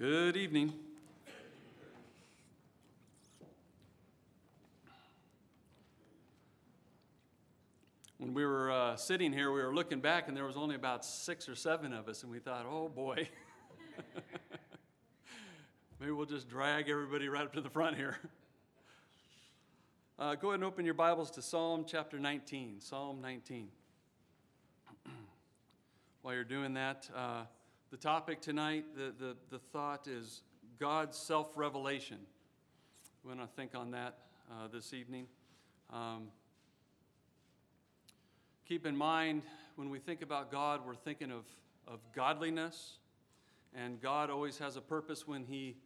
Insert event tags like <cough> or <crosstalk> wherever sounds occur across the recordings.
Good evening. When we were uh, sitting here, we were looking back, and there was only about six or seven of us, and we thought, oh boy. <laughs> Maybe we'll just drag everybody right up to the front here. Uh, go ahead and open your Bibles to Psalm chapter 19. Psalm 19. <clears throat> While you're doing that, uh, the topic tonight, the, the, the thought is God's self revelation. We want to think on that uh, this evening. Um, keep in mind, when we think about God, we're thinking of, of godliness, and God always has a purpose when He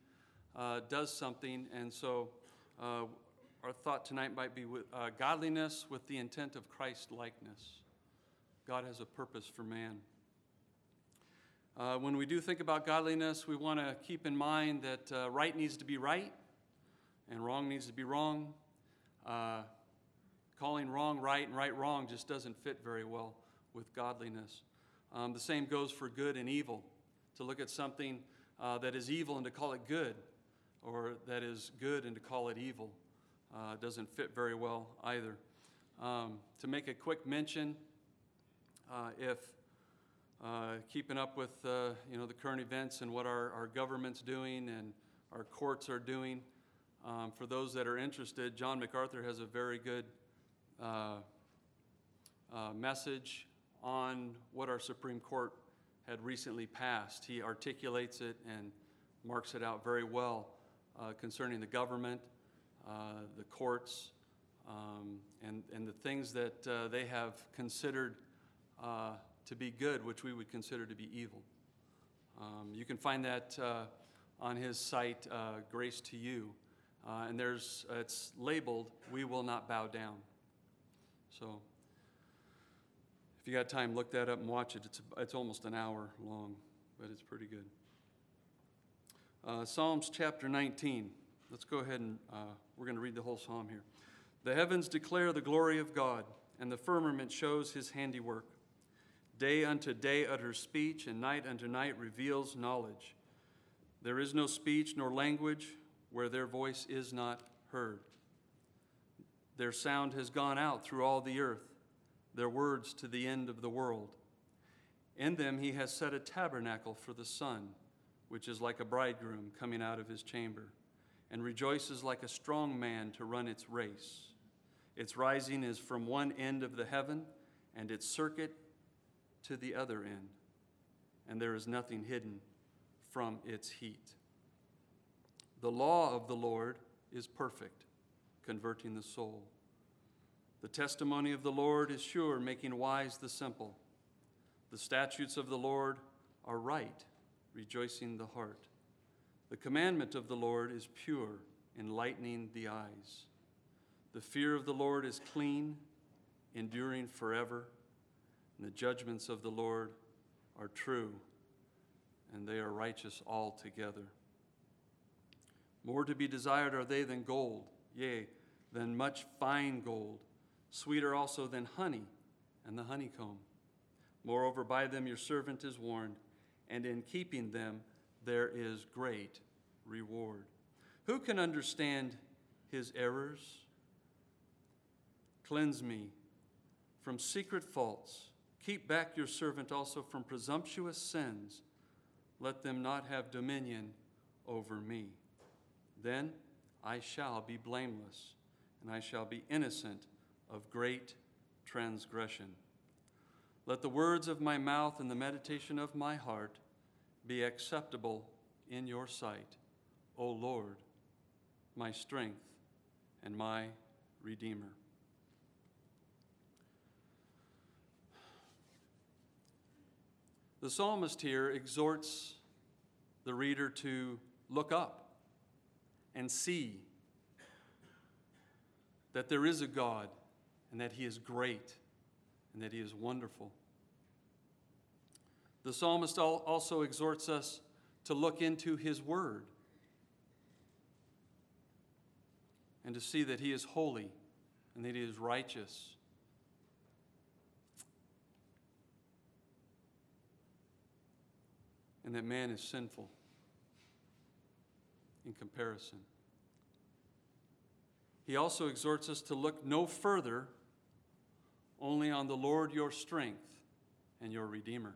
uh, does something. And so, uh, our thought tonight might be with, uh, godliness with the intent of Christ likeness. God has a purpose for man. Uh, when we do think about godliness, we want to keep in mind that uh, right needs to be right and wrong needs to be wrong. Uh, calling wrong right and right wrong just doesn't fit very well with godliness. Um, the same goes for good and evil. To look at something uh, that is evil and to call it good, or that is good and to call it evil, uh, doesn't fit very well either. Um, to make a quick mention, uh, if uh, keeping up with uh, you know the current events and what our, our government's doing and our courts are doing. Um, for those that are interested, John MacArthur has a very good uh, uh, message on what our Supreme Court had recently passed. He articulates it and marks it out very well uh, concerning the government, uh, the courts, um, and, and the things that they have considered to be good, which we would consider to be evil. Um, you can find that uh, on his site, uh, Grace to You. Uh, and there's, it's labeled, We Will Not Bow Down. So if you got time, look that up and watch it. It's, it's almost an hour long, but it's pretty good. Uh, Psalms chapter 19. Let's go ahead and uh, we're going to read the whole psalm here. The heavens declare the glory of God, and the firmament shows his handiwork. Day unto day utters speech, and night unto night reveals knowledge. There is no speech nor language where their voice is not heard. Their sound has gone out through all the earth, their words to the end of the world. In them he has set a tabernacle for the sun, which is like a bridegroom coming out of his chamber, and rejoices like a strong man to run its race. Its rising is from one end of the heaven, and its circuit to the other end, and there is nothing hidden from its heat. The law of the Lord is perfect, converting the soul. The testimony of the Lord is sure, making wise the simple. The statutes of the Lord are right, rejoicing the heart. The commandment of the Lord is pure, enlightening the eyes. The fear of the Lord is clean, enduring forever. The judgments of the Lord are true, and they are righteous altogether. More to be desired are they than gold, yea, than much fine gold, sweeter also than honey and the honeycomb. Moreover, by them your servant is warned, and in keeping them there is great reward. Who can understand his errors? Cleanse me from secret faults Keep back your servant also from presumptuous sins. Let them not have dominion over me. Then I shall be blameless, and I shall be innocent of great transgression. Let the words of my mouth and the meditation of my heart be acceptable in your sight, O Lord, my strength and my Redeemer. The psalmist here exhorts the reader to look up and see that there is a God and that He is great and that He is wonderful. The psalmist also exhorts us to look into His Word and to see that He is holy and that He is righteous and that man is sinful. in comparison. He also exhorts us to look no further, only on the Lord your strength and your Redeemer.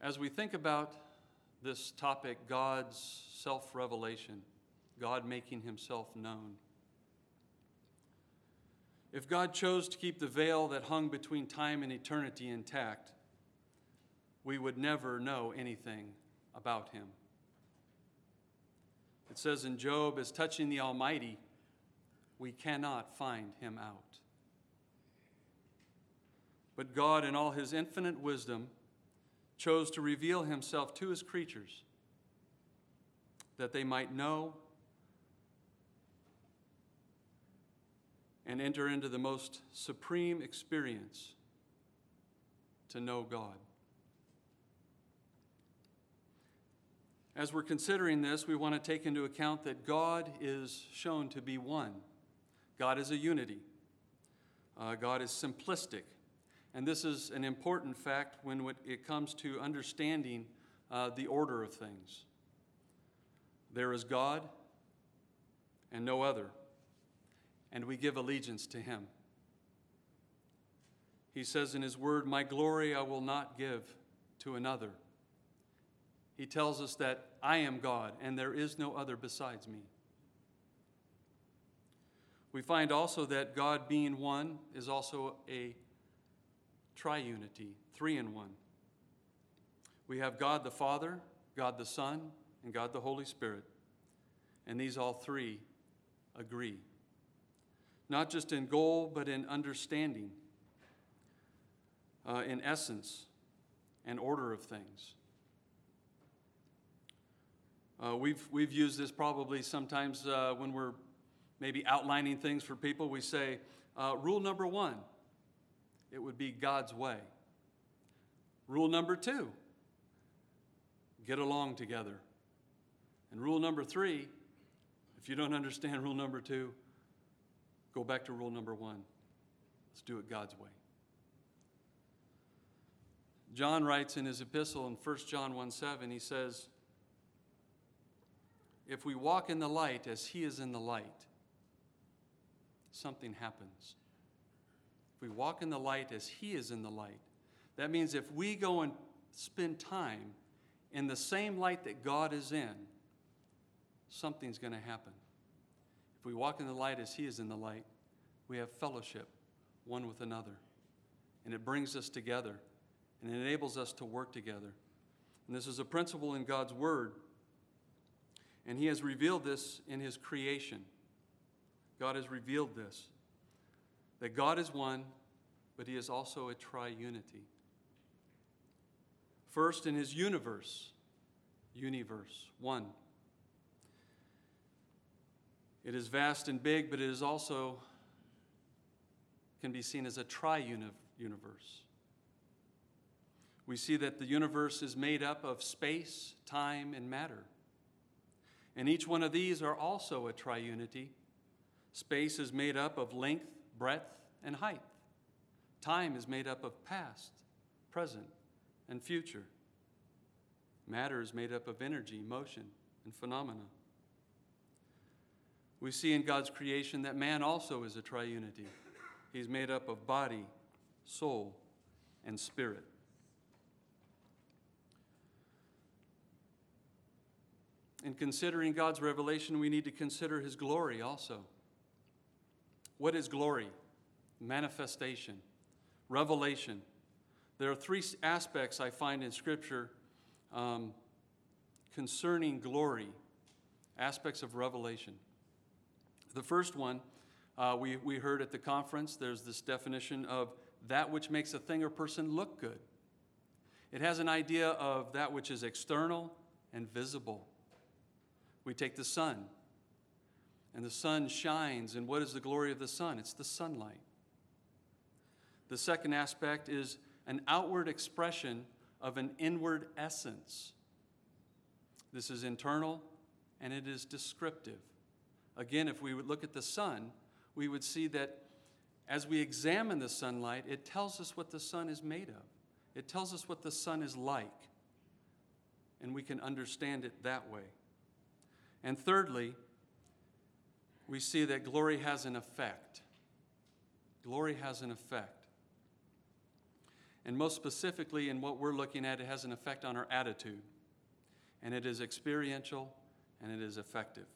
As we think about this topic, God's self revelation, God making himself known. If God chose to keep the veil that hung between time and eternity intact, we would never know anything about him. It says in Job, as touching the Almighty, we cannot find him out. But God, in all his infinite wisdom, chose to reveal himself to his creatures that they might know and enter into the most supreme experience to know God. As we're considering this, we want to take into account that God is shown to be one. God is a unity. Uh, God is simplistic. And this is an important fact when it comes to understanding uh, the order of things. There is God and no other, and we give allegiance to Him. He says in His Word, My glory I will not give to another. He tells us that I am God and there is no other besides me. We find also that God being one is also a triunity, three in one. We have God the Father, God the Son, and God the Holy Spirit. And these all three agree. Not just in goal, but in understanding, uh, in essence, and order of things. Uh, we've, we've used this probably sometimes uh, when we're maybe outlining things for people. We say, uh, rule number one, it would be God's way. Rule number two, get along together. And rule number three, if you don't understand rule number two, go back to rule number one. Let's do it God's way. John writes in his epistle in 1 John 1 7, he says, if we walk in the light as He is in the light, something happens. If we walk in the light as He is in the light, that means if we go and spend time in the same light that God is in, something's going to happen. If we walk in the light as He is in the light, we have fellowship one with another. And it brings us together and enables us to work together. And this is a principle in God's Word and he has revealed this in his creation. God has revealed this that God is one, but he is also a triunity. First, in his universe, universe, one. It is vast and big, but it is also can be seen as a tri-universe. We see that the universe is made up of space, time, and matter. And each one of these are also a triunity. Space is made up of length, breadth, and height. Time is made up of past, present, and future. Matter is made up of energy, motion, and phenomena. We see in God's creation that man also is a triunity. He's made up of body, soul, and spirit. In considering God's revelation, we need to consider his glory also. What is glory? Manifestation, revelation. There are three aspects I find in Scripture um, concerning glory, aspects of revelation. The first one uh, we, we heard at the conference, there's this definition of that which makes a thing or person look good. It has an idea of that which is external and visible. We take the sun, and the sun shines. And what is the glory of the sun? It's the sunlight. The second aspect is an outward expression of an inward essence. This is internal and it is descriptive. Again, if we would look at the sun, we would see that as we examine the sunlight, it tells us what the sun is made of, it tells us what the sun is like. and we can understand it that way. And thirdly, we see that glory has an effect. Glory has an effect. And most specifically, in what we're looking at, it has an effect on our attitude. And it is experiential and it is effective.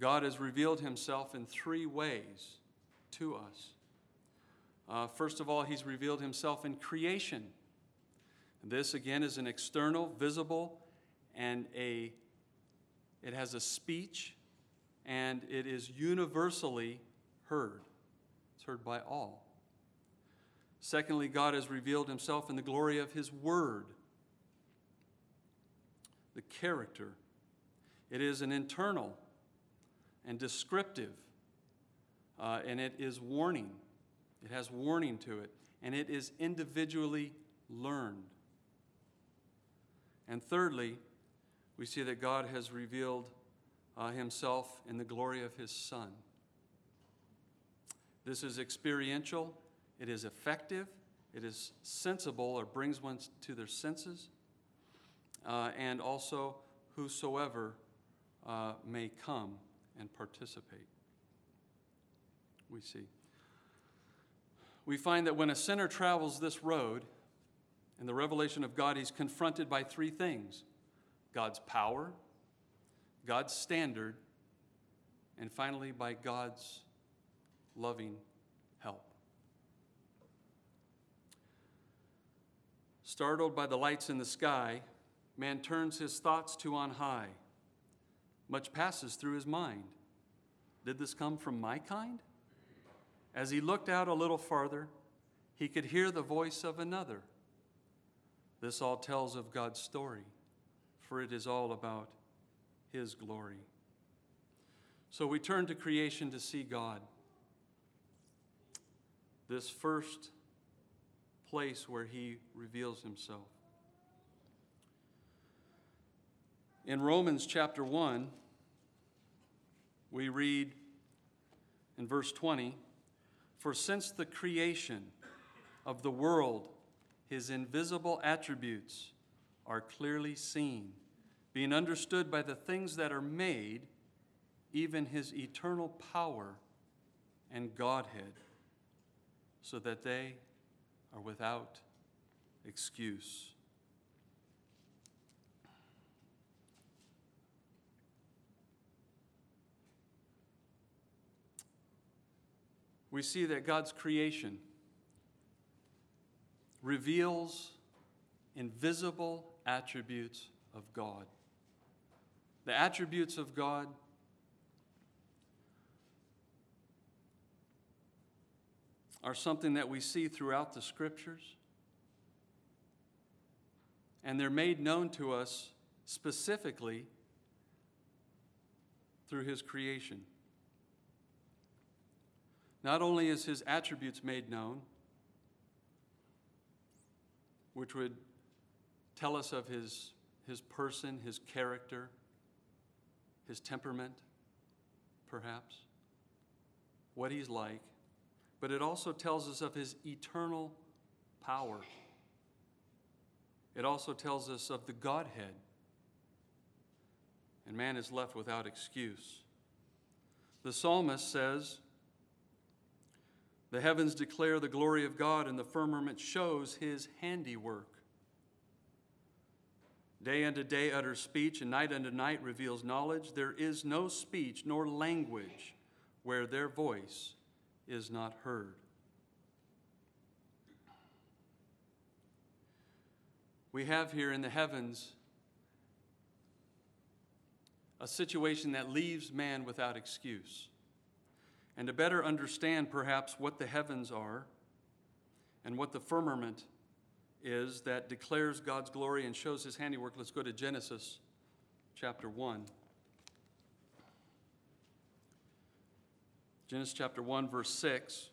God has revealed himself in three ways to us. Uh, first of all, he's revealed himself in creation. This, again, is an external, visible, and a, it has a speech, and it is universally heard. It's heard by all. Secondly, God has revealed himself in the glory of his word, the character. It is an internal and descriptive, uh, and it is warning. It has warning to it, and it is individually learned. And thirdly, we see that God has revealed uh, himself in the glory of his Son. This is experiential, it is effective, it is sensible or brings one to their senses, uh, and also whosoever uh, may come and participate. We see. We find that when a sinner travels this road, in the revelation of God, he's confronted by three things God's power, God's standard, and finally by God's loving help. Startled by the lights in the sky, man turns his thoughts to on high. Much passes through his mind. Did this come from my kind? As he looked out a little farther, he could hear the voice of another. This all tells of God's story, for it is all about His glory. So we turn to creation to see God. This first place where He reveals Himself. In Romans chapter 1, we read in verse 20 For since the creation of the world, his invisible attributes are clearly seen, being understood by the things that are made, even his eternal power and Godhead, so that they are without excuse. We see that God's creation reveals invisible attributes of God. The attributes of God are something that we see throughout the scriptures, and they're made known to us specifically through His creation. Not only is His attributes made known, which would tell us of his, his person, his character, his temperament, perhaps, what he's like, but it also tells us of his eternal power. It also tells us of the Godhead. And man is left without excuse. The psalmist says, the heavens declare the glory of God, and the firmament shows his handiwork. Day unto day utters speech, and night unto night reveals knowledge. There is no speech nor language where their voice is not heard. We have here in the heavens a situation that leaves man without excuse and to better understand perhaps what the heavens are and what the firmament is that declares God's glory and shows his handiwork, let's go to Genesis chapter 1. Genesis chapter 1, verse 6.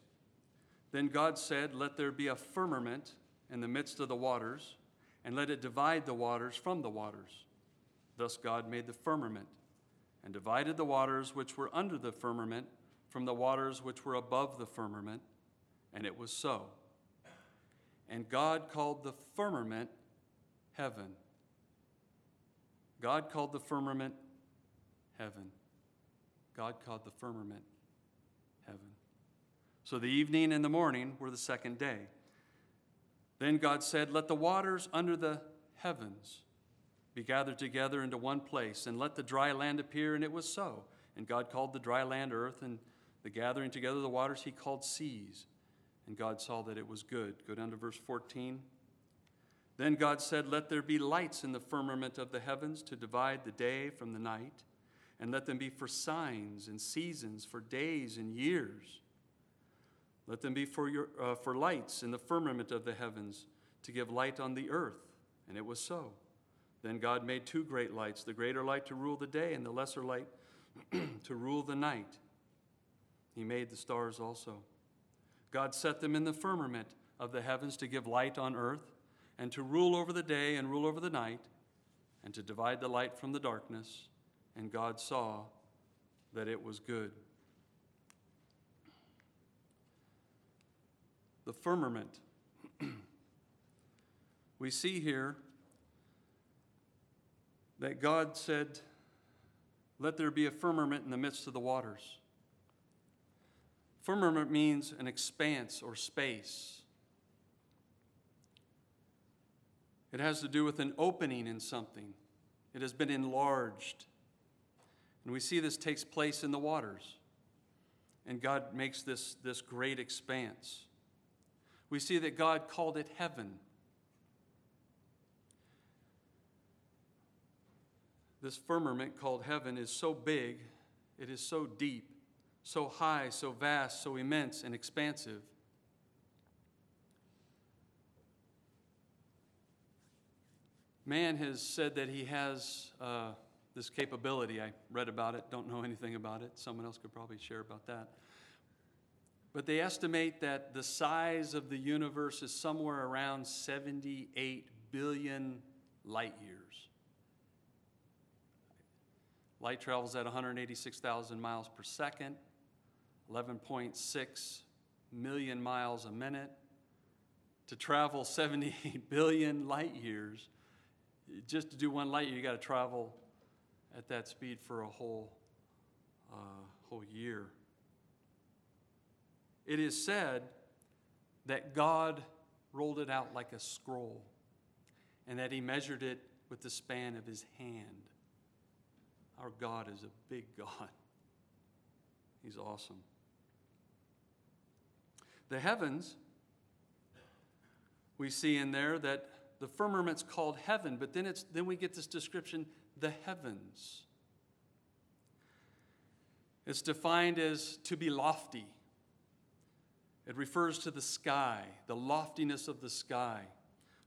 Then God said, Let there be a firmament in the midst of the waters, and let it divide the waters from the waters. Thus God made the firmament, and divided the waters which were under the firmament from the waters which were above the firmament, and it was so. And God called the firmament heaven. God called the firmament heaven. God called the firmament heaven. So the evening and the morning were the second day. Then God said, Let the waters under the heavens be gathered together into one place, and let the dry land appear. And it was so. And God called the dry land earth, and the gathering together of the waters he called seas. And God saw that it was good. Go down to verse 14. Then God said, Let there be lights in the firmament of the heavens to divide the day from the night, and let them be for signs and seasons, for days and years. Let them be for, your, uh, for lights in the firmament of the heavens to give light on the earth. And it was so. Then God made two great lights the greater light to rule the day, and the lesser light <clears throat> to rule the night. He made the stars also. God set them in the firmament of the heavens to give light on earth and to rule over the day and rule over the night, and to divide the light from the darkness. And God saw that it was good. The firmament. <clears throat> we see here that God said, Let there be a firmament in the midst of the waters. Firmament means an expanse or space. It has to do with an opening in something, it has been enlarged. And we see this takes place in the waters. And God makes this, this great expanse. We see that God called it heaven. This firmament called heaven is so big, it is so deep, so high, so vast, so immense and expansive Man has said that he has uh, this capability. I read about it, don't know anything about it. Someone else could probably share about that. But they estimate that the size of the universe is somewhere around 78 billion light years. Light travels at 186,000 miles per second, 11.6 million miles a minute. To travel 78 <laughs> billion light years just to do one light year, you got to travel at that speed for a whole, uh, whole year. It is said that God rolled it out like a scroll and that he measured it with the span of his hand. Our God is a big <laughs> God. He's awesome. The heavens, we see in there that the firmament's called heaven, but then, it's, then we get this description the heavens. It's defined as to be lofty. It refers to the sky, the loftiness of the sky,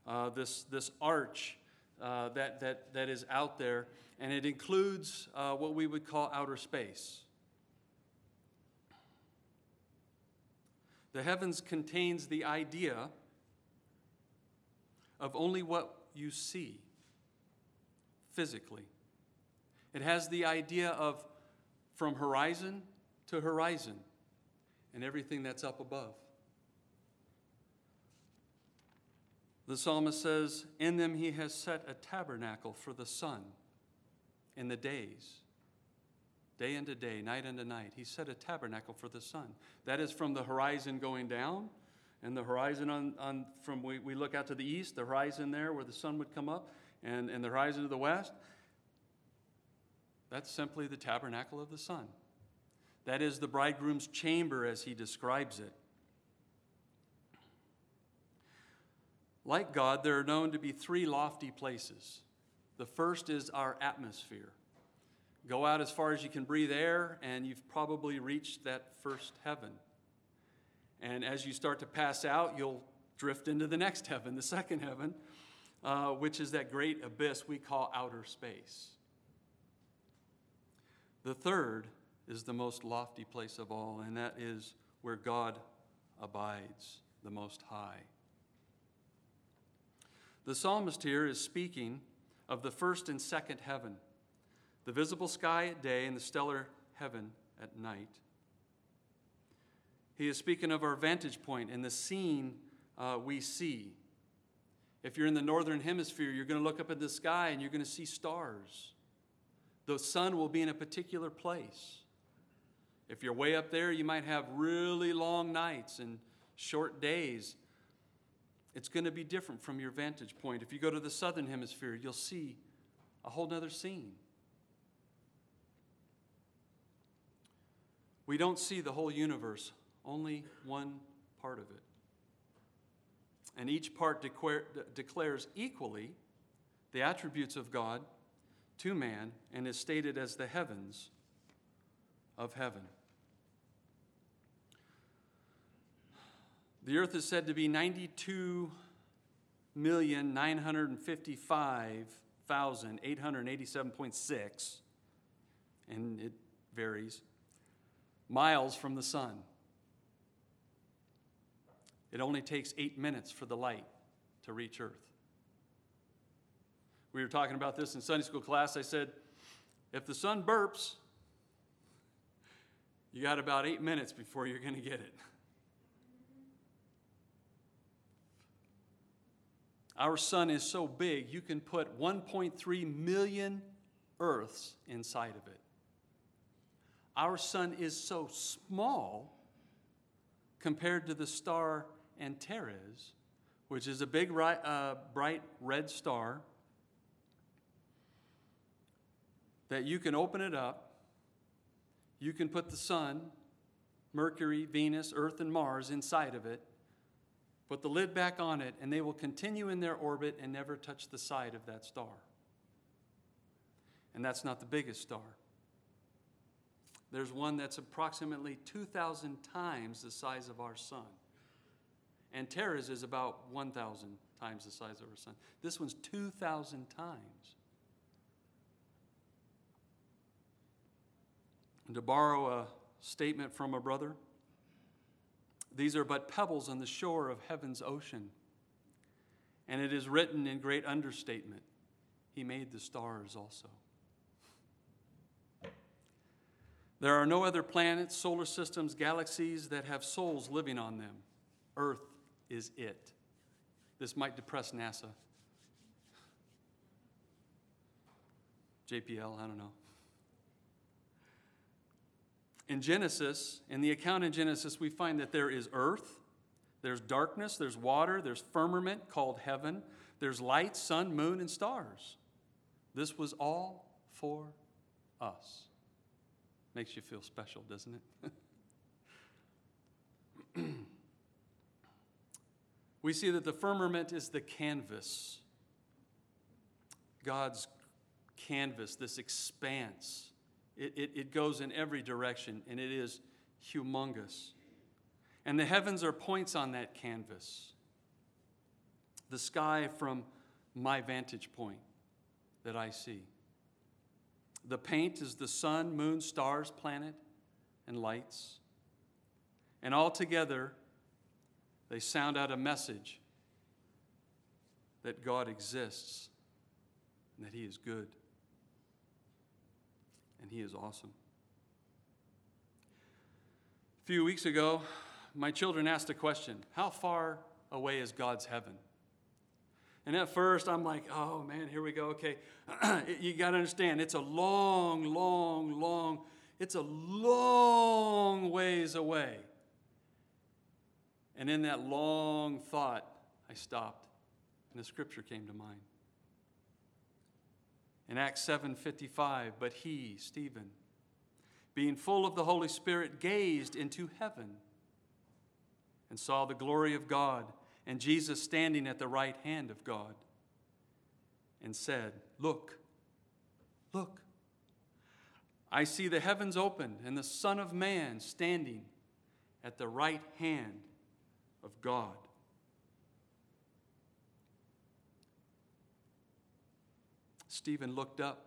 uh, this, this arch uh, that, that, that is out there, and it includes uh, what we would call outer space. The heavens contains the idea of only what you see physically. It has the idea of from horizon to horizon and everything that's up above. The psalmist says, In them he has set a tabernacle for the sun in the days, day unto day, night unto night. He set a tabernacle for the sun. That is from the horizon going down and the horizon on, on from we, we look out to the east, the horizon there where the sun would come up, and, and the horizon to the west, that's simply the tabernacle of the sun. That is the bridegroom's chamber as he describes it. Like God, there are known to be three lofty places. The first is our atmosphere. Go out as far as you can breathe air, and you've probably reached that first heaven. And as you start to pass out, you'll drift into the next heaven, the second heaven, uh, which is that great abyss we call outer space. The third is the most lofty place of all, and that is where God abides, the Most High. The psalmist here is speaking of the first and second heaven, the visible sky at day and the stellar heaven at night. He is speaking of our vantage point and the scene uh, we see. If you're in the northern hemisphere, you're going to look up at the sky and you're going to see stars. The sun will be in a particular place. If you're way up there, you might have really long nights and short days. It's going to be different from your vantage point. If you go to the southern hemisphere, you'll see a whole other scene. We don't see the whole universe, only one part of it. And each part declare, declares equally the attributes of God to man and is stated as the heavens of heaven. The earth is said to be 92,955,887.6, and it varies, miles from the sun. It only takes eight minutes for the light to reach Earth. We were talking about this in Sunday school class. I said, if the sun burps, you got about eight minutes before you're going to get it. Our sun is so big, you can put 1.3 million Earths inside of it. Our sun is so small compared to the star Antares, which is a big, uh, bright red star that you can open it up. You can put the sun, Mercury, Venus, Earth, and Mars inside of it, put the lid back on it, and they will continue in their orbit and never touch the side of that star. And that's not the biggest star. There's one that's approximately 2,000 times the size of our sun. Antares is about 1,000 times the size of our sun. This one's 2,000 times. And to borrow a statement from a brother, these are but pebbles on the shore of heaven's ocean. And it is written in great understatement He made the stars also. There are no other planets, solar systems, galaxies that have souls living on them. Earth is it. This might depress NASA. JPL, I don't know. In Genesis, in the account in Genesis, we find that there is earth, there's darkness, there's water, there's firmament called heaven, there's light, sun, moon, and stars. This was all for us. Makes you feel special, doesn't it? <clears throat> we see that the firmament is the canvas, God's canvas, this expanse. It, it, it, goes in every direction, and it is humongous. And the heavens are points on that canvas. The sky from my vantage point that I see. The paint is the sun, moon, stars, planet, and lights. And all together, they sound out a message that God exists and that He is good and He is awesome. A few weeks ago, my children asked a question How far away is God's heaven? And at first, I'm like, oh man, here we go. Okay, <clears throat> you got to understand, it's a long, long, long, it's a long ways away. And in that long thought, I stopped, and the scripture came to mind. In Acts 7:55, but he, Stephen, being full of the Holy Spirit, gazed into heaven and saw the glory of God and Jesus standing at the right hand of God and said, Look, look, I see the heavens opened and the Son of Man standing at the right hand of God. Stephen looked up.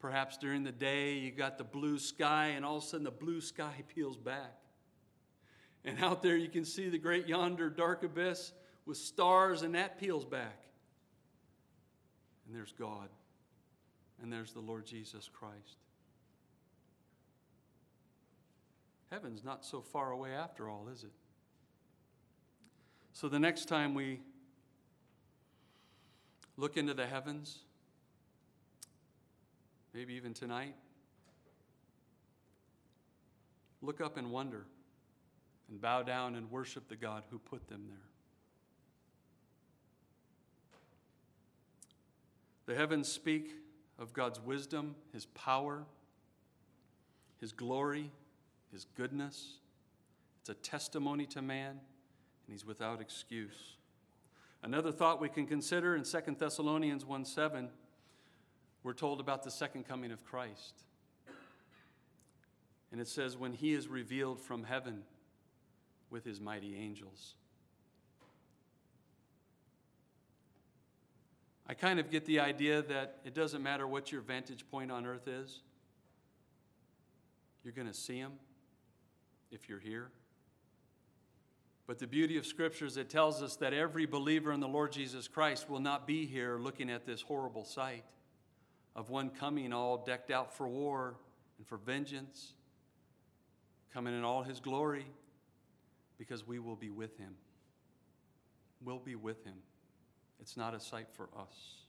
Perhaps during the day, you got the blue sky, and all of a sudden the blue sky <laughs> peels back. And out there you can see the great yonder dark abyss with stars, and that peels back. And there's God. And there's the Lord Jesus Christ. Heaven's not so far away after all, is it? So the next time we look into the heavens, maybe even tonight. Look up and wonder and bow down and worship the God who put them there. The heavens speak of God's wisdom, His power, His glory, His goodness. It's a testimony to man, and He's without excuse. Another thought we can consider in 2 Thessalonians 1 7, we're told about the second coming of Christ. And it says, when he is revealed from heaven with his mighty angels. I kind of get the idea that it doesn't matter what your vantage point on earth is, you're going to see him if you're here. But the beauty of Scripture is it tells us that every believer in the Lord Jesus Christ will not be here looking at this horrible sight of one coming all decked out for war and for vengeance, coming in all his glory, because we will be with him. We'll be with him. It's not a sight for us.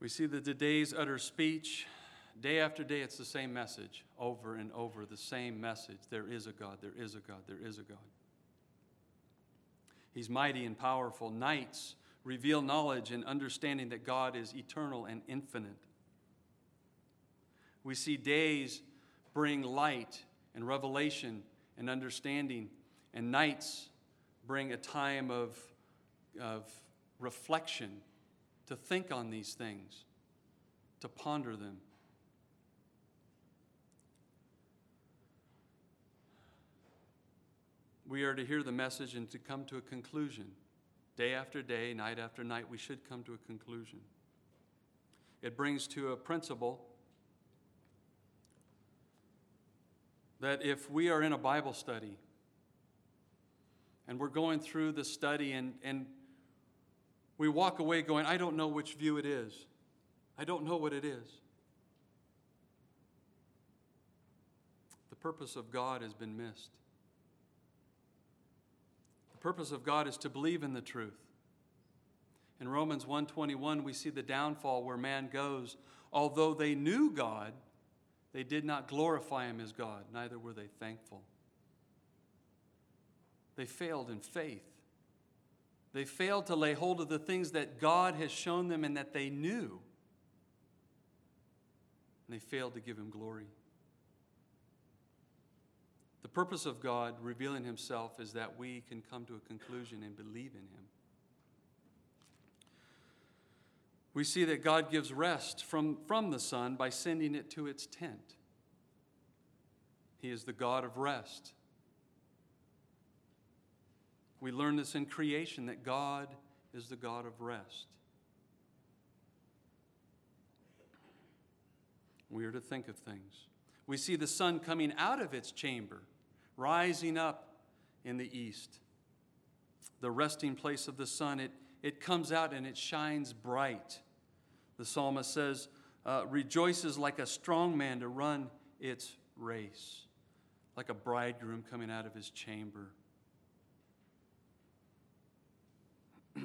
We see that the days utter speech. Day after day, it's the same message over and over, the same message. There is a God, there is a God, there is a God. He's mighty and powerful. Nights reveal knowledge and understanding that God is eternal and infinite. We see days bring light and revelation and understanding, and nights bring a time of, of reflection to think on these things, to ponder them. We are to hear the message and to come to a conclusion. Day after day, night after night, we should come to a conclusion. It brings to a principle that if we are in a Bible study and we're going through the study and, and we walk away going, I don't know which view it is. I don't know what it is. The purpose of God has been missed. Purpose of God is to believe in the truth. In Romans 1:21 we see the downfall where man goes, although they knew God, they did not glorify him as God, neither were they thankful. They failed in faith. They failed to lay hold of the things that God has shown them and that they knew. And they failed to give Him glory. Purpose of God revealing Himself is that we can come to a conclusion and believe in Him. We see that God gives rest from, from the sun by sending it to its tent. He is the God of rest. We learn this in creation that God is the God of rest. We are to think of things. We see the sun coming out of its chamber, rising up in the east. The resting place of the sun, it, it comes out and it shines bright. The psalmist says, uh, rejoices like a strong man to run its race, like a bridegroom coming out of his chamber. <clears throat>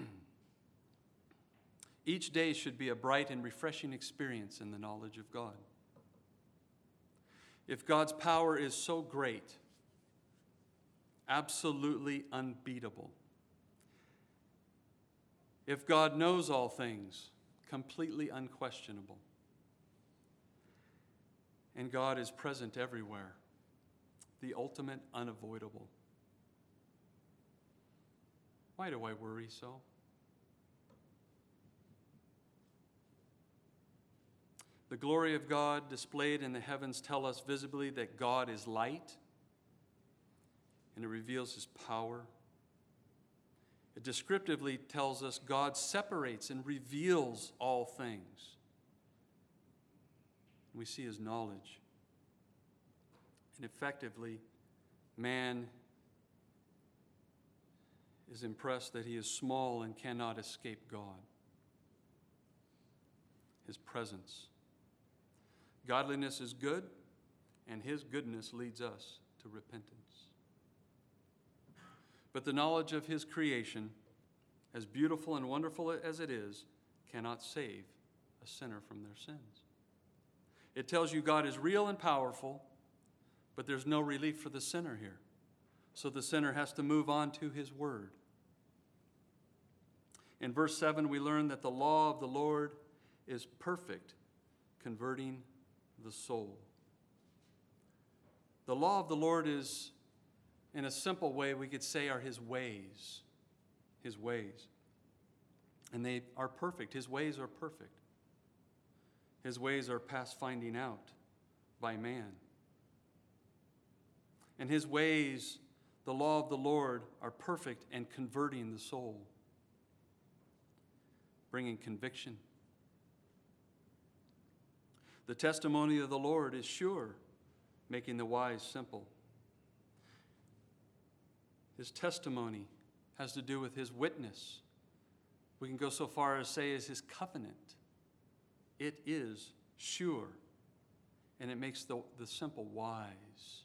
Each day should be a bright and refreshing experience in the knowledge of God. If God's power is so great, absolutely unbeatable, if God knows all things, completely unquestionable, and God is present everywhere, the ultimate unavoidable. Why do I worry so? The glory of God displayed in the heavens tell us visibly that God is light and it reveals his power. It descriptively tells us God separates and reveals all things. We see his knowledge. And effectively, man is impressed that he is small and cannot escape God. his presence. Godliness is good, and his goodness leads us to repentance. But the knowledge of his creation, as beautiful and wonderful as it is, cannot save a sinner from their sins. It tells you God is real and powerful, but there's no relief for the sinner here. So the sinner has to move on to his word. In verse 7, we learn that the law of the Lord is perfect, converting the soul. The law of the Lord is, in a simple way, we could say, are his ways. His ways. And they are perfect. His ways are perfect. His ways are past finding out by man. And his ways, the law of the Lord, are perfect and converting the soul, bringing conviction. The testimony of the Lord is sure, making the wise simple. His testimony has to do with his witness. We can go so far as say is his covenant. It is sure, and it makes the, the simple wise.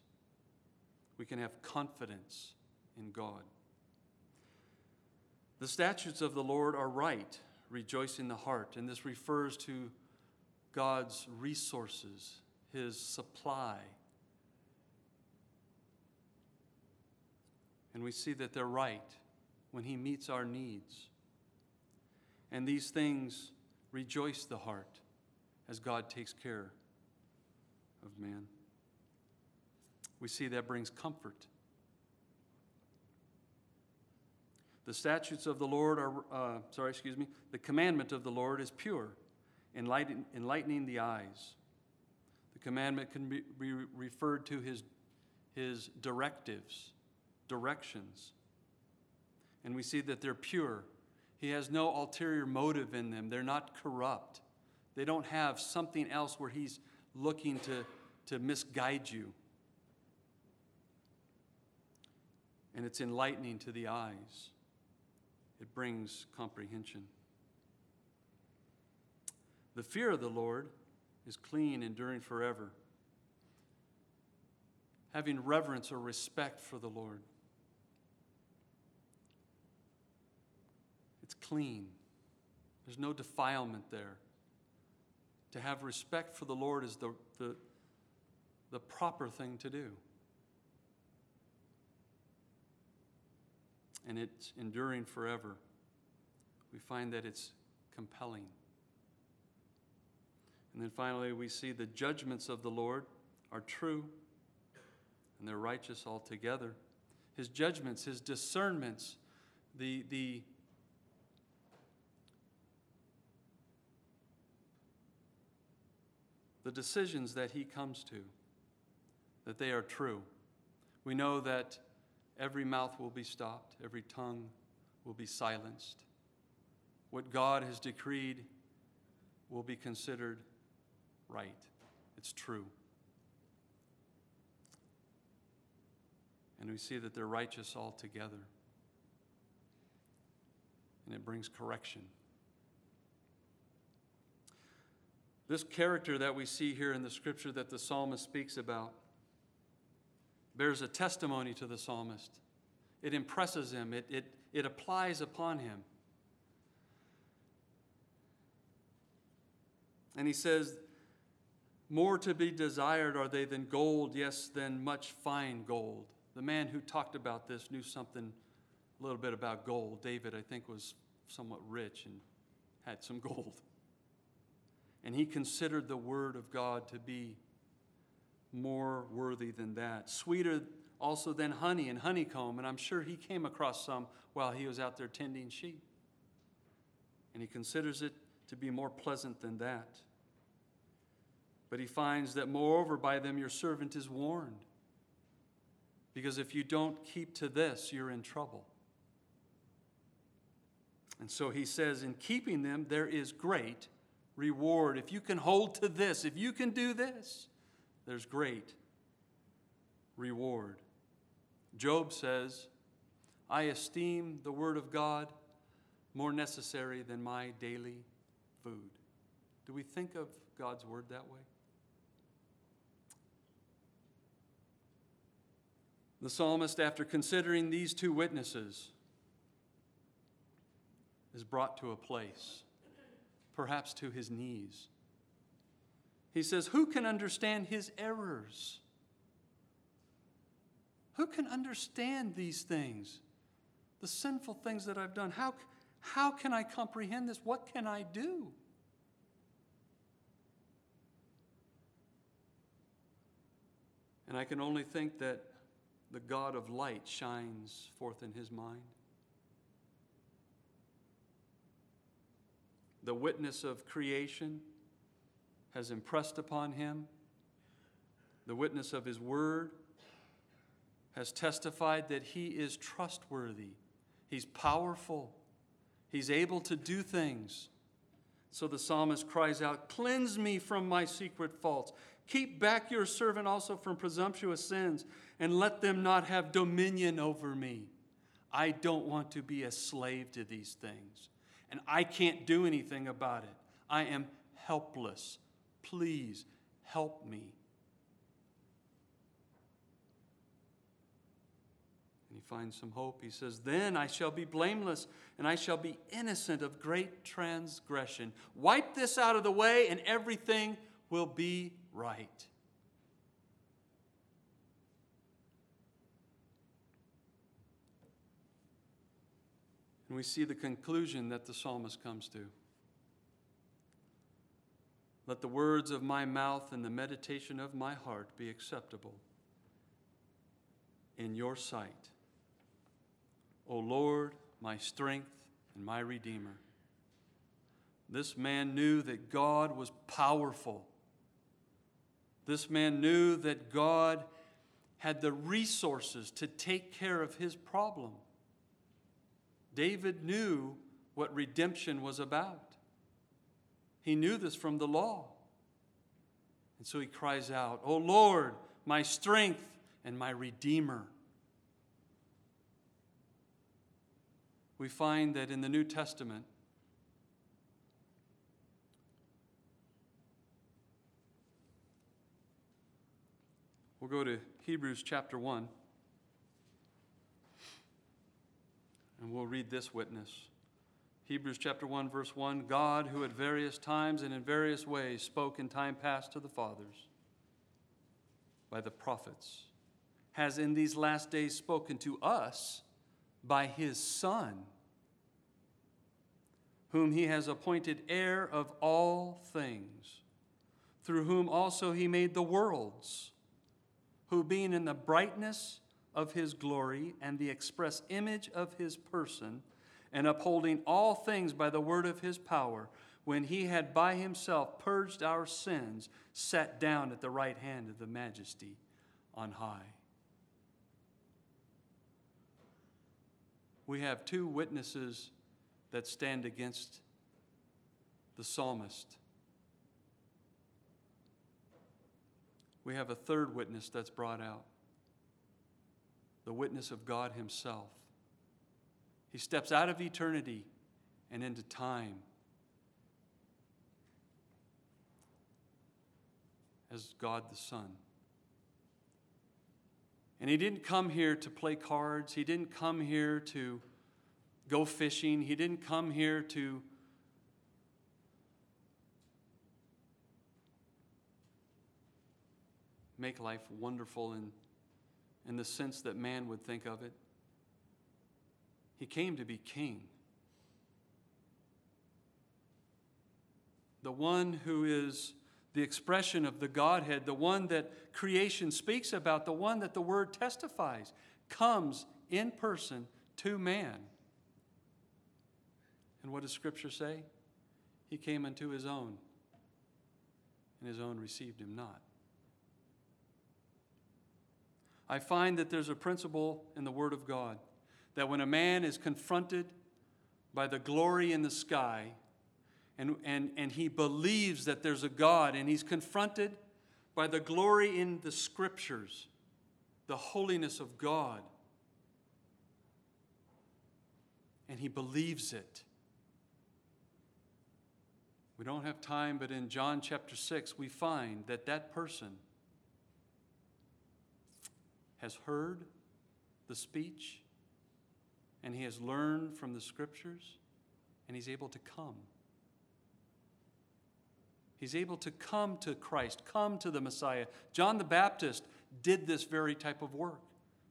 We can have confidence in God. The statutes of the Lord are right, rejoicing the heart, and this refers to God's resources, His supply. And we see that they're right when He meets our needs. And these things rejoice the heart as God takes care of man. We see that brings comfort. The statutes of the Lord are, uh, sorry, excuse me, the commandment of the Lord is pure, enlighten, enlightening the eyes. The commandment can be, be referred to his, his directives, directions. And we see that they're pure. He has no ulterior motive in them, they're not corrupt. They don't have something else where he's looking to, to misguide you. And it's enlightening to the eyes, it brings comprehension. The fear of the Lord is clean, enduring forever. Having reverence or respect for the Lord. Clean. There's no defilement there to have respect for the Lord is the, the, the proper thing to do. And it's enduring forever. We find that it's compelling. And then finally, we see the judgments of the Lord are true and they're righteous altogether. His judgments, his discernments, the, the the decisions that he comes to, that they are true. We know that every mouth will be stopped, every tongue will be silenced. What God has decreed will be considered right. It's true. And we see that they're righteous altogether. And it brings correction. This character that we see here in the scripture that the psalmist speaks about bears a testimony to the psalmist. It impresses him, it, it, it applies upon him. And he says, More to be desired are they than gold, yes, than much fine gold. The man who talked about this knew something a little bit about gold. David, I think, was somewhat rich and had some gold. And he considered the word of God to be more worthy than that. Sweeter also than honey and honeycomb. And I'm sure he came across some while he was out there tending sheep. And he considers it to be more pleasant than that. But he finds that, moreover, by them your servant is warned. Because if you don't keep to this, you're in trouble. And so he says, in keeping them, there is great reward. If you can hold to this, if you can do this, there's great reward. Job says, I esteem the word of God more necessary than my daily food. Do we think of God's word that way? The psalmist, after considering these two witnesses, is brought to a place, perhaps to his knees. He says, Who can understand his errors? Who can understand these things? The sinful things that I've done. How, how can I comprehend this? What can I do? And I can only think that the God of light shines forth in his mind. The witness of creation has impressed upon him. The witness of his word has testified that he is trustworthy, he's powerful, he's able to do things. So the psalmist cries out, Cleanse me from my secret faults. Keep back your servant also from presumptuous sins, and let them not have dominion over me. I don't want to be a slave to these things, and I can't do anything about it. I am helpless. Please help me. And he finds some hope. He says, Then I shall be blameless and I shall be innocent of great transgression. Wipe this out of the way, and everything will be right. And we see the conclusion that the psalmist comes to. Let the words of my mouth and the meditation of my heart be acceptable in your sight. O Lord, my strength and my redeemer. This man knew that God was powerful. This man knew that God had the resources to take care of his problem. David knew what redemption was about. He knew this from the law. And so he cries out, O Lord, my strength and my redeemer. we find that in the New Testament, we'll go to Hebrews chapter 1, and we'll read this witness. Hebrews chapter 1, verse 1 God, who at various times and in various ways spoke in time past to the fathers by the prophets, has in these last days spoken to us by his Son, whom he has appointed heir of all things, through whom also he made the worlds, who being in the brightness of his glory and the express image of his person, and upholding all things by the word of his power, when he had by himself purged our sins, sat down at the right hand of the majesty on high. we have two witnesses that stand against the psalmist. We have a third witness that's brought out the witness of God Himself. He steps out of eternity and into time as God the Son. And he didn't come here to play cards. He didn't come here to go fishing. He didn't come here to make life wonderful in, in the sense that man would think of it. He came to be king. The one who is the expression of the Godhead, the one that creation speaks about, the one that the Word testifies, comes in person to man. And what does Scripture say? He came unto his own, and his own received him not. I find that there's a principle in the Word of God that when a man is confronted by the glory in the sky, and, and, and he believes that there's a God, and he's confronted by the glory in the scriptures, the holiness of God. And he believes it. We don't have time, but in John chapter 6, we find that that person has heard the speech and he has learned from the scriptures and he's able to come. He's able to come to Christ, come to the Messiah. John the Baptist did this very type of work.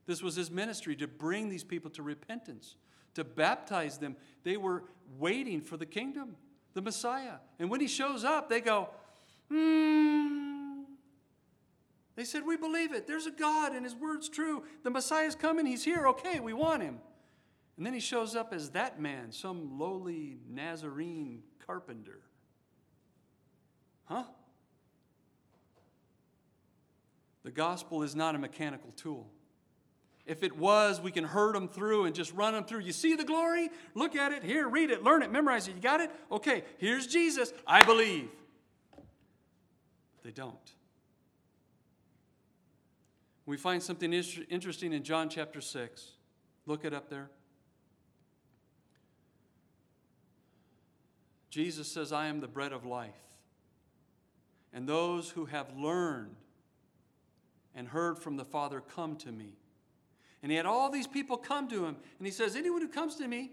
This was his ministry to bring these people to repentance, to baptize them. They were waiting for the kingdom, the Messiah. And when he shows up, they go, hmm. They said, We believe it. There's a God and his word's true. The Messiah's coming. He's here. Okay, we want him. And then he shows up as that man, some lowly Nazarene carpenter. Huh? The gospel is not a mechanical tool. If it was, we can herd them through and just run them through. You see the glory? Look at it. Here, read it, learn it, memorize it. You got it? Okay, here's Jesus. I believe. They don't. We find something interesting in John chapter 6. Look it up there. Jesus says, I am the bread of life. And those who have learned and heard from the Father come to me. And he had all these people come to him. And he says, Anyone who comes to me,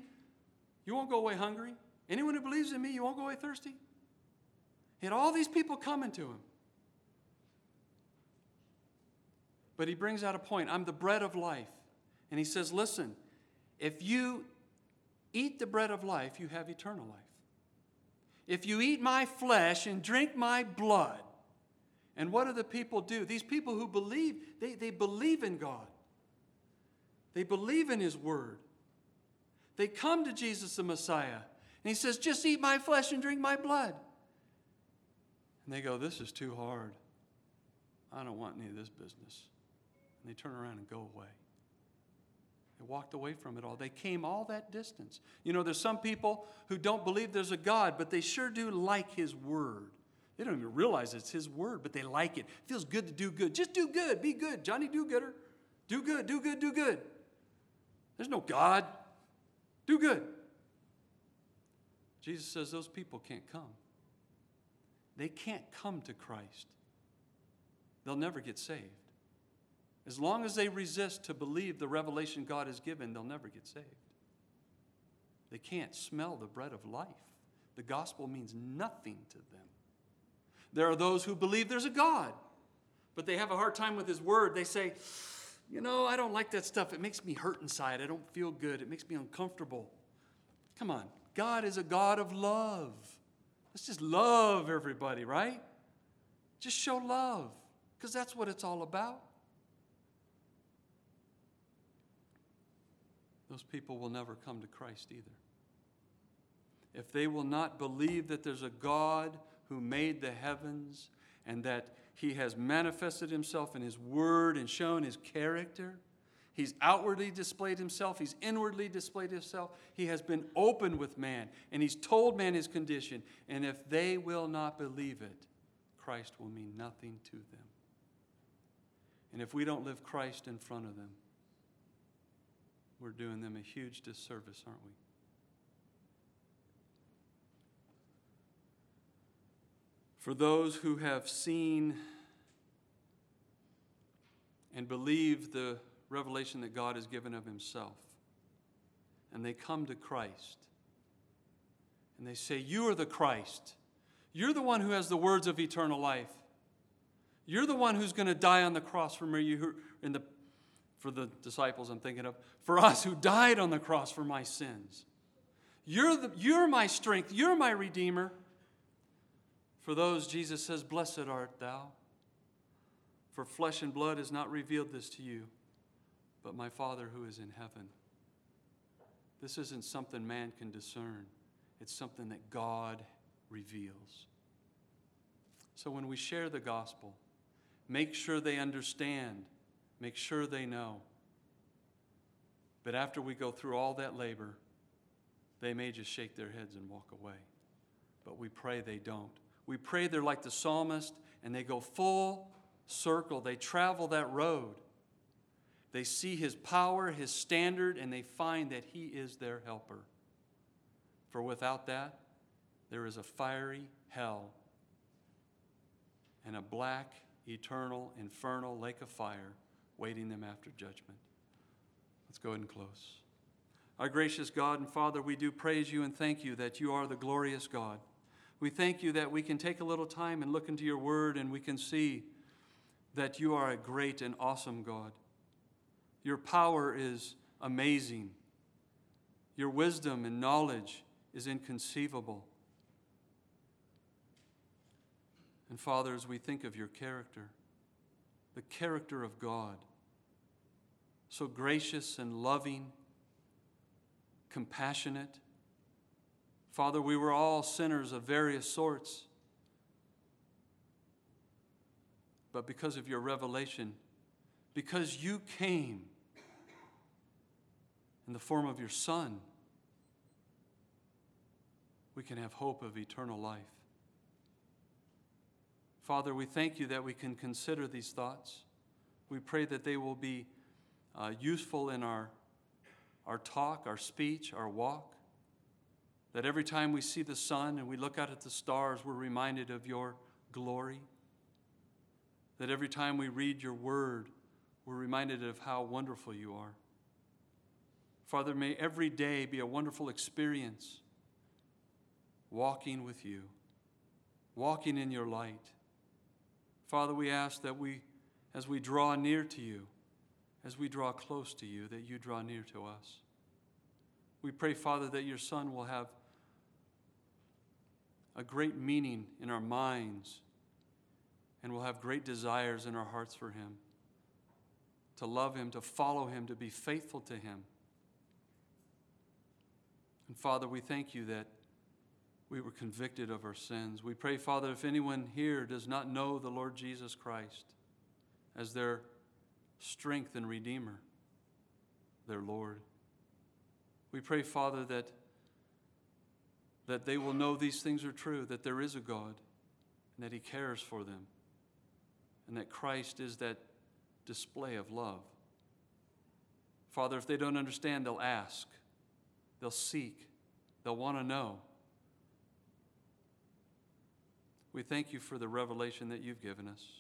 you won't go away hungry. Anyone who believes in me, you won't go away thirsty. He had all these people coming to him. But he brings out a point I'm the bread of life. And he says, Listen, if you eat the bread of life, you have eternal life. If you eat my flesh and drink my blood, and what do the people do? These people who believe, they, they believe in God. They believe in His Word. They come to Jesus the Messiah. And He says, Just eat my flesh and drink my blood. And they go, This is too hard. I don't want any of this business. And they turn around and go away. They walked away from it all. They came all that distance. You know, there's some people who don't believe there's a God, but they sure do like His Word. They don't even realize it's His Word, but they like it. it feels good to do good. Just do good. Be good. Johnny Do Gooder. Do good, do good, do good. There's no God. Do good. Jesus says those people can't come. They can't come to Christ. They'll never get saved. As long as they resist to believe the revelation God has given, they'll never get saved. They can't smell the bread of life. The gospel means nothing to them. There are those who believe there's a God, but they have a hard time with His word. They say, You know, I don't like that stuff. It makes me hurt inside. I don't feel good. It makes me uncomfortable. Come on. God is a God of love. Let's just love everybody, right? Just show love, because that's what it's all about. Those people will never come to Christ either. If they will not believe that there's a God who made the heavens and that he has manifested himself in his word and shown his character, he's outwardly displayed himself, he's inwardly displayed himself, he has been open with man, and he's told man his condition. And if they will not believe it, Christ will mean nothing to them. And if we don't live Christ in front of them, we're doing them a huge disservice, aren't we? For those who have seen and believe the revelation that God has given of Himself, and they come to Christ, and they say, You are the Christ. You're the one who has the words of eternal life. You're the one who's going to die on the cross for me. You in the for the disciples I'm thinking of, for us who died on the cross for my sins. You're, the, you're my strength, you're my Redeemer. For those, Jesus says, Blessed art thou, for flesh and blood has not revealed this to you, but my Father who is in heaven. This isn't something man can discern, it's something that God reveals. So when we share the gospel, make sure they understand Make sure they know. But after we go through all that labor, they may just shake their heads and walk away. But we pray they don't. We pray they're like the psalmist and they go full circle. They travel that road. They see his power, his standard, and they find that he is their helper. For without that, there is a fiery hell and a black, eternal, infernal lake of fire waiting them after judgment. Let's go ahead and close. Our gracious God and Father, we do praise you and thank you that you are the glorious God. We thank you that we can take a little time and look into your word and we can see that you are a great and awesome God. Your power is amazing. Your wisdom and knowledge is inconceivable. And Father, as we think of your character, the character of God, so gracious and loving, compassionate. Father, we were all sinners of various sorts. But because of your revelation, because you came in the form of your Son, we can have hope of eternal life. Father, we thank you that we can consider these thoughts. We pray that they will be uh, useful in our, our talk, our speech, our walk. That every time we see the sun and we look out at the stars, we're reminded of your glory. That every time we read your word, we're reminded of how wonderful you are. Father, may every day be a wonderful experience walking with you, walking in your light Father, we ask that we, as we draw near to you, as we draw close to you, that you draw near to us. We pray, Father, that your Son will have a great meaning in our minds and will have great desires in our hearts for him to love him, to follow him, to be faithful to him. And Father, we thank you that we were convicted of our sins. We pray, Father, if anyone here does not know the Lord Jesus Christ as their strength and Redeemer, their Lord, we pray, Father, that, that they will know these things are true, that there is a God, and that He cares for them, and that Christ is that display of love. Father, if they don't understand, they'll ask, they'll seek, they'll want to know. We thank you for the revelation that you've given us.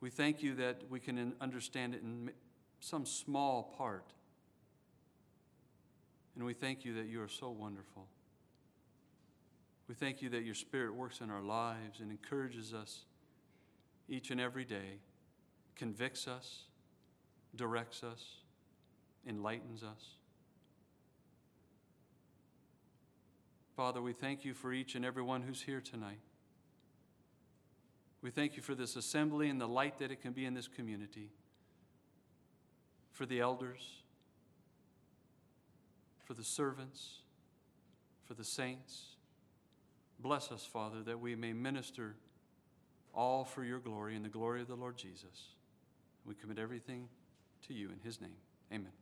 We thank you that we can understand it in some small part. And we thank you that you are so wonderful. We thank you that your Spirit works in our lives and encourages us each and every day, convicts us, directs us, enlightens us. Father, we thank you for each and every one who's here tonight. We thank you for this assembly and the light that it can be in this community, for the elders, for the servants, for the saints. Bless us, Father, that we may minister all for your glory and the glory of the Lord Jesus. We commit everything to you in his name. Amen.